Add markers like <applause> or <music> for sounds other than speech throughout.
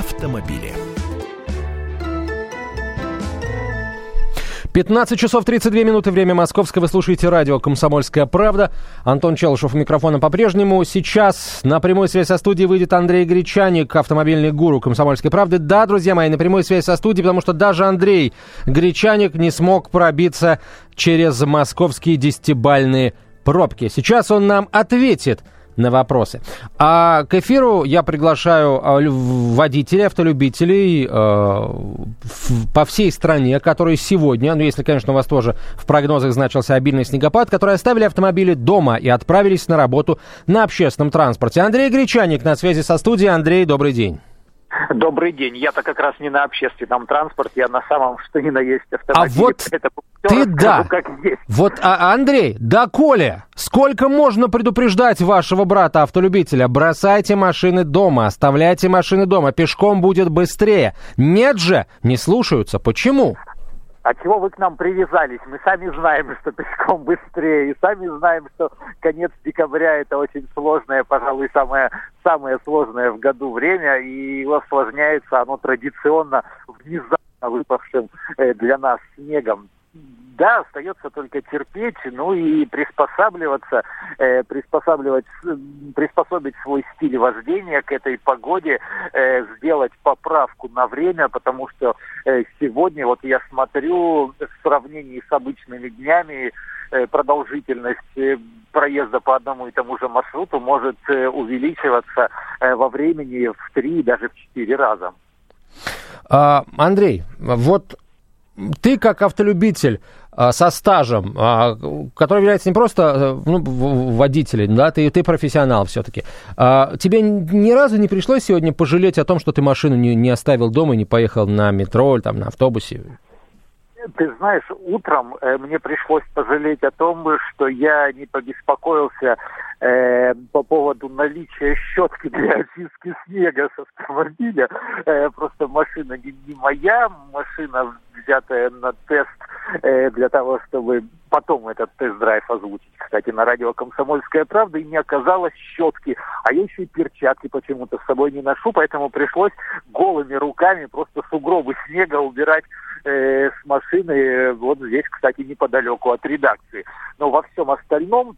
автомобили. 15 часов 32 минуты, время московское. Вы слушаете радио «Комсомольская правда». Антон Челышев у микрофона по-прежнему. Сейчас на прямой связь со студией выйдет Андрей Гречаник, автомобильный гуру «Комсомольской правды». Да, друзья мои, на прямой связь со студией, потому что даже Андрей Гречаник не смог пробиться через московские десятибальные пробки. Сейчас он нам ответит – на вопросы. А к эфиру я приглашаю а, водителей, автолюбителей э, по всей стране, которые сегодня, ну если, конечно, у вас тоже в прогнозах значился обильный снегопад, которые оставили автомобили дома и отправились на работу на общественном транспорте. Андрей Гречаник на связи со студией. Андрей, добрый день. Добрый день. Я-то как раз не на общественном транспорте, я на самом, что ни на есть автомобиле. А вот <laughs> ты да. Как есть. Вот, а, Андрей, да Коля, сколько можно предупреждать вашего брата-автолюбителя? Бросайте машины дома, оставляйте машины дома, пешком будет быстрее. Нет же, не слушаются. Почему? А чего вы к нам привязались? Мы сами знаем, <laughs> что пешком быстрее, и сами знаем, что конец декабря это очень сложное, пожалуй, самое, самое сложное в году время, и осложняется оно традиционно внезапно выпавшим э, для нас снегом да, остается только терпеть, ну и приспосабливаться, э, приспосабливать, приспособить свой стиль вождения к этой погоде, э, сделать поправку на время, потому что э, сегодня, вот я смотрю, в сравнении с обычными днями, э, продолжительность э, проезда по одному и тому же маршруту может э, увеличиваться во времени в три, даже в четыре раза. А, Андрей, вот ты как автолюбитель со стажем, а, который является не просто э, ну, водителем, да, ты, ты профессионал все-таки. А, тебе ни разу не пришлось сегодня пожалеть о том, что ты машину не, не оставил дома и не поехал на метро или там, на автобусе? Ты знаешь, утром э, мне пришлось пожалеть о том, что я не побеспокоился э, по поводу наличия щетки для очистки снега с автомобиля. Э, просто машина не, не моя, машина взятая на тест э, для того, чтобы потом этот тест-драйв озвучить, кстати, на радио «Комсомольская правда», и не оказалось щетки, а я еще и перчатки почему-то с собой не ношу, поэтому пришлось голыми руками просто сугробы снега убирать э, с машины, вот здесь, кстати, неподалеку от редакции. Но во всем остальном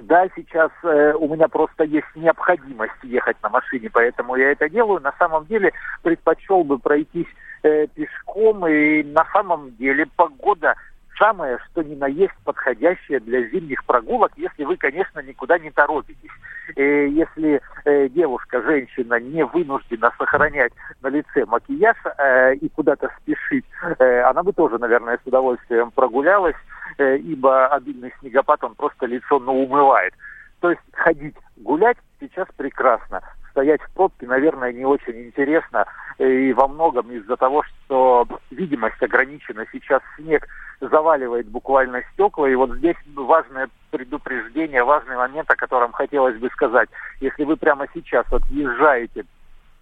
да, сейчас э, у меня просто есть необходимость ехать на машине, поэтому я это делаю. На самом деле предпочел бы пройтись э, пешком, и на самом деле погода самое, что ни на есть подходящее для зимних прогулок, если вы, конечно, никуда не торопитесь. Э, если э, девушка, женщина не вынуждена сохранять на лице макияж э, и куда-то спешить, она бы тоже, наверное, с удовольствием прогулялась, ибо обильный снегопад, он просто лицо ну, умывает. То есть ходить, гулять сейчас прекрасно. Стоять в пробке, наверное, не очень интересно. И во многом из-за того, что видимость ограничена. Сейчас снег заваливает буквально стекла. И вот здесь важное предупреждение, важный момент, о котором хотелось бы сказать. Если вы прямо сейчас вот езжаете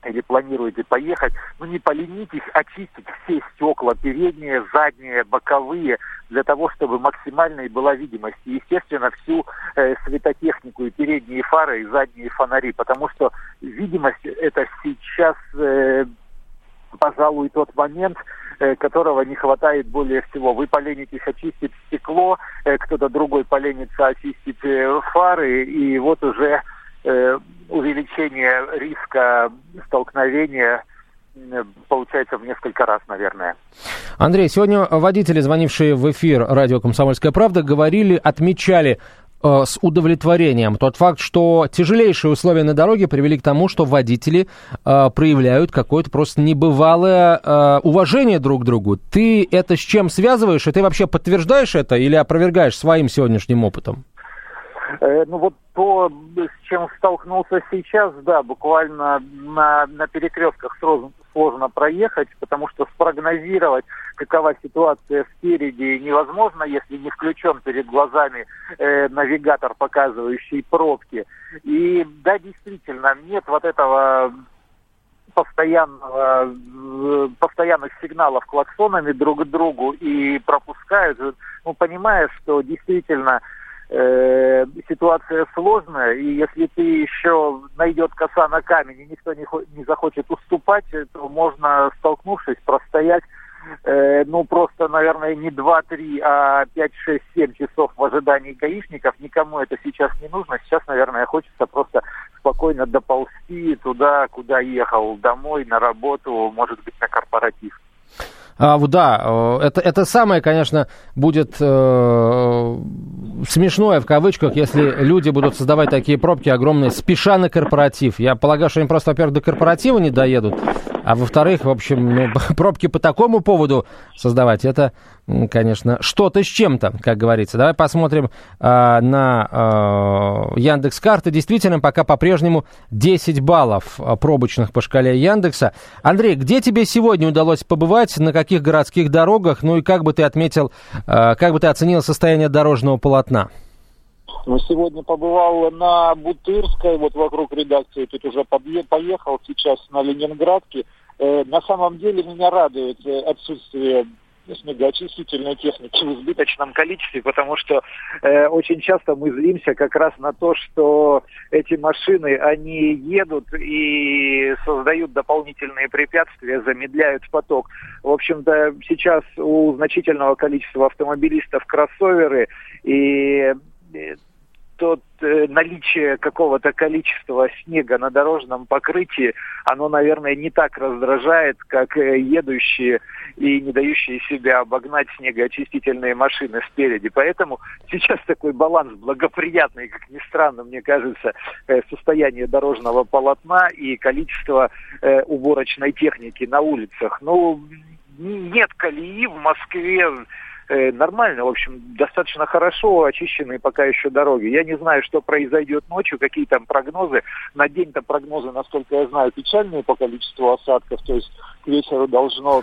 или планируете поехать, ну не поленитесь очистить все стекла, передние, задние, боковые, для того, чтобы максимальной была видимость. И, естественно, всю э, светотехнику, и передние фары, и задние фонари, потому что видимость это сейчас, э, пожалуй, тот момент, э, которого не хватает более всего. Вы поленитесь очистить стекло, э, кто-то другой поленится очистить э, фары, и вот уже увеличение риска столкновения получается в несколько раз, наверное. Андрей, сегодня водители, звонившие в эфир радио «Комсомольская правда», говорили, отмечали с удовлетворением тот факт, что тяжелейшие условия на дороге привели к тому, что водители э, проявляют какое-то просто небывалое э, уважение друг к другу. Ты это с чем связываешь, и ты вообще подтверждаешь это или опровергаешь своим сегодняшним опытом? Э, ну вот то, с чем столкнулся сейчас, да, буквально на, на перекрестках сложно, сложно проехать, потому что спрогнозировать, какова ситуация спереди, невозможно, если не включен перед глазами э, навигатор, показывающий пробки. И да, действительно, нет вот этого постоянного, э, постоянных сигналов клаксонами друг к другу и пропускают, ну, понимая, что действительно э, ситуация сложная, и если ты еще найдет коса на камень, и никто не, не захочет уступать, то можно, столкнувшись, простоять э, ну, просто, наверное, не 2, 3, а 5, 6, 7 часов в ожидании гаишников. Никому это сейчас не нужно. Сейчас, наверное, хочется просто спокойно доползти туда, куда ехал, домой, на работу, может быть, на корпоратив. А, да, э, это, это самое, конечно, будет э, смешное в кавычках, если люди будут создавать такие пробки огромные, спеша на корпоратив. Я полагаю, что они просто, во-первых, до корпоратива не доедут, а во-вторых, в общем, ну, <laughs> пробки по такому поводу создавать, это, конечно, что-то с чем-то, как говорится. Давай посмотрим э, на э, Яндекс карты. Действительно, пока по-прежнему 10 баллов а, пробочных по шкале Яндекса. Андрей, где тебе сегодня удалось побывать, на каких городских дорогах? Ну и как бы ты отметил, э, как бы ты оценил состояние дорожного полотна? Ну, сегодня побывал на Бутырской, вот вокруг редакции, тут уже подъе- поехал, сейчас на Ленинградке. Э, на самом деле меня радует э, отсутствие снегоочистительной техники в избыточном количестве, потому что э, очень часто мы злимся как раз на то, что эти машины, они едут и создают дополнительные препятствия, замедляют поток. В общем-то, сейчас у значительного количества автомобилистов кроссоверы, и э, тот э, наличие какого-то количества снега на дорожном покрытии, оно, наверное, не так раздражает, как э, едущие и не дающие себя обогнать снегоочистительные машины спереди. Поэтому сейчас такой баланс благоприятный, как ни странно, мне кажется, э, состояние дорожного полотна и количество э, уборочной техники на улицах. Ну, нет колеи в Москве Э, нормально, в общем, достаточно хорошо очищенные пока еще дороги. Я не знаю, что произойдет ночью, какие там прогнозы. На день-то прогнозы, насколько я знаю, печальные по количеству осадков. То есть к вечеру должно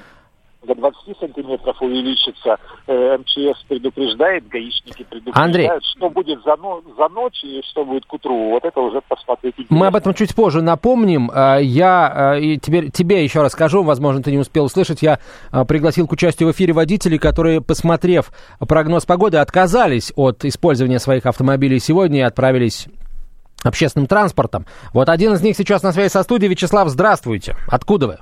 до 20 сантиметров увеличится. Э, МЧС предупреждает, гаишники предупреждают, Андрей. что будет за, но, за ночь и что будет к утру. Вот это уже посмотреть интересно. Мы об этом чуть позже напомним. Э, я э, и теперь тебе еще расскажу, возможно, ты не успел услышать. Я пригласил к участию в эфире водителей, которые, посмотрев прогноз погоды, отказались от использования своих автомобилей сегодня и отправились общественным транспортом. Вот один из них сейчас на связи со студией. Вячеслав, здравствуйте. Откуда вы?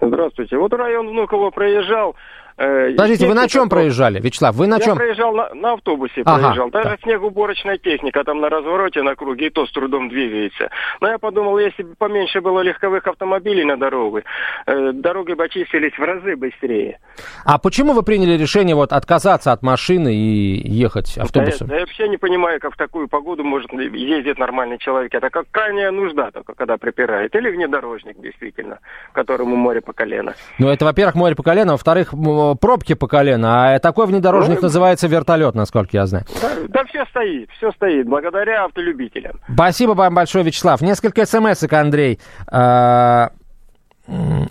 Здравствуйте. Вот район Внуково проезжал, Подождите, вы на чем проезжали, Вячеслав? Вы на я чем? Я проезжал на, на автобусе, ага, проезжал. Даже да. снегоуборочная техника там на развороте, на круге, и то с трудом двигается. Но я подумал, если бы поменьше было легковых автомобилей на дорогу, э, дороги бы очистились в разы быстрее. А почему вы приняли решение вот отказаться от машины и ехать автобусом? Да, я, я вообще не понимаю, как в такую погоду может ездить нормальный человек. Это как крайняя нужда только, когда припирает. Или внедорожник, действительно, которому море по колено. Ну, это, во-первых, море по колено, во-вторых, пробки по колено, а такой внедорожник ну, называется вертолет, насколько я знаю. Да, да все стоит, все стоит, благодаря автолюбителям. Спасибо вам большое, Вячеслав. Несколько смс Андрей. А,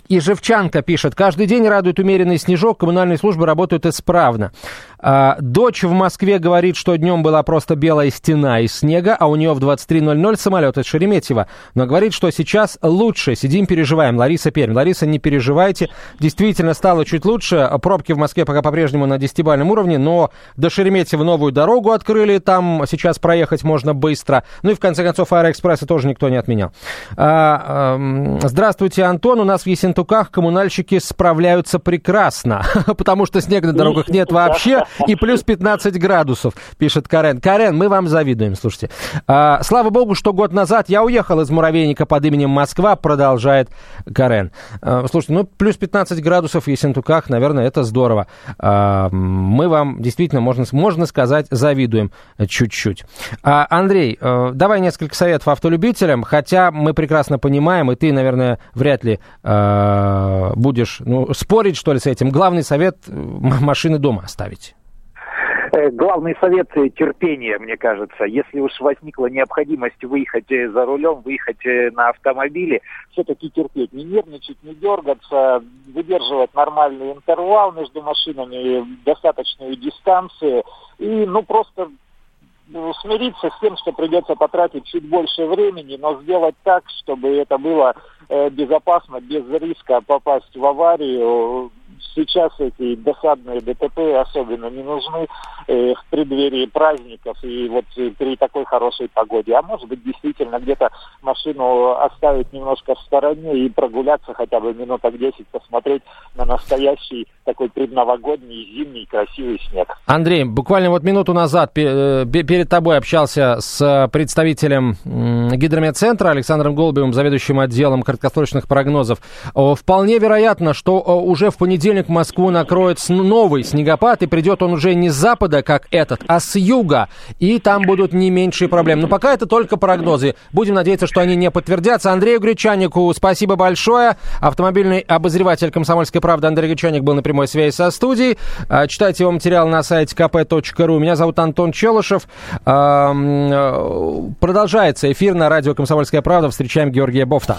и Живчанка пишет, каждый день радует умеренный снежок, коммунальные службы работают исправно. А, дочь в Москве говорит, что днем была просто белая стена из снега, а у нее в 23.00 самолет из Шереметьево. Но говорит, что сейчас лучше. Сидим, переживаем. Лариса Пермь. Лариса, не переживайте. Действительно стало чуть лучше. Пробки в Москве пока по-прежнему на 10-бальном уровне, но до Шереметьево новую дорогу открыли. Там сейчас проехать можно быстро. Ну и в конце концов Аэроэкспресса тоже никто не отменял. А, а, здравствуйте, Антон нас в Ессентуках коммунальщики справляются прекрасно, <laughs> потому что снега на дорогах нет вообще, и плюс 15 градусов, пишет Карен. Карен, мы вам завидуем, слушайте. А, слава богу, что год назад я уехал из муравейника под именем Москва, продолжает Карен. А, слушайте, ну плюс 15 градусов в Ессентуках, наверное, это здорово. А, мы вам действительно, можно, можно сказать, завидуем чуть-чуть. А, Андрей, а, давай несколько советов автолюбителям, хотя мы прекрасно понимаем, и ты, наверное, вряд ли э, будешь ну, спорить, что ли, с этим. Главный совет – машины дома оставить. Э, главный совет – терпение, мне кажется. Если уж возникла необходимость выехать э, за рулем, выехать э, на автомобиле, все-таки терпеть. Не нервничать, не дергаться, выдерживать нормальный интервал между машинами, достаточную дистанцию. И, ну, просто смириться с тем, что придется потратить чуть больше времени, но сделать так, чтобы это было э, безопасно, без риска попасть в аварию, сейчас эти досадные ДТП особенно не нужны э, в преддверии праздников и вот при такой хорошей погоде. А может быть, действительно, где-то машину оставить немножко в стороне и прогуляться хотя бы минуток 10, посмотреть на настоящий такой предновогодний, зимний, красивый снег. Андрей, буквально вот минуту назад э, перед тобой общался с представителем гидрометцентра Александром Голубевым, заведующим отделом краткосрочных прогнозов. Вполне вероятно, что уже в понедельник Москву накроет новый снегопад, и придет он уже не с запада, как этот, а с юга, и там будут не меньшие проблемы. Но пока это только прогнозы. Будем надеяться, что они не подтвердятся. Андрею Гречанику спасибо большое. Автомобильный обозреватель «Комсомольской правды» Андрей Гречаник был на прямой связи со студией. А, читайте его материал на сайте kp.ru. Меня зовут Антон Челышев. Э, продолжается эфир на радио «Комсомольская правда». Встречаем Георгия Бофта.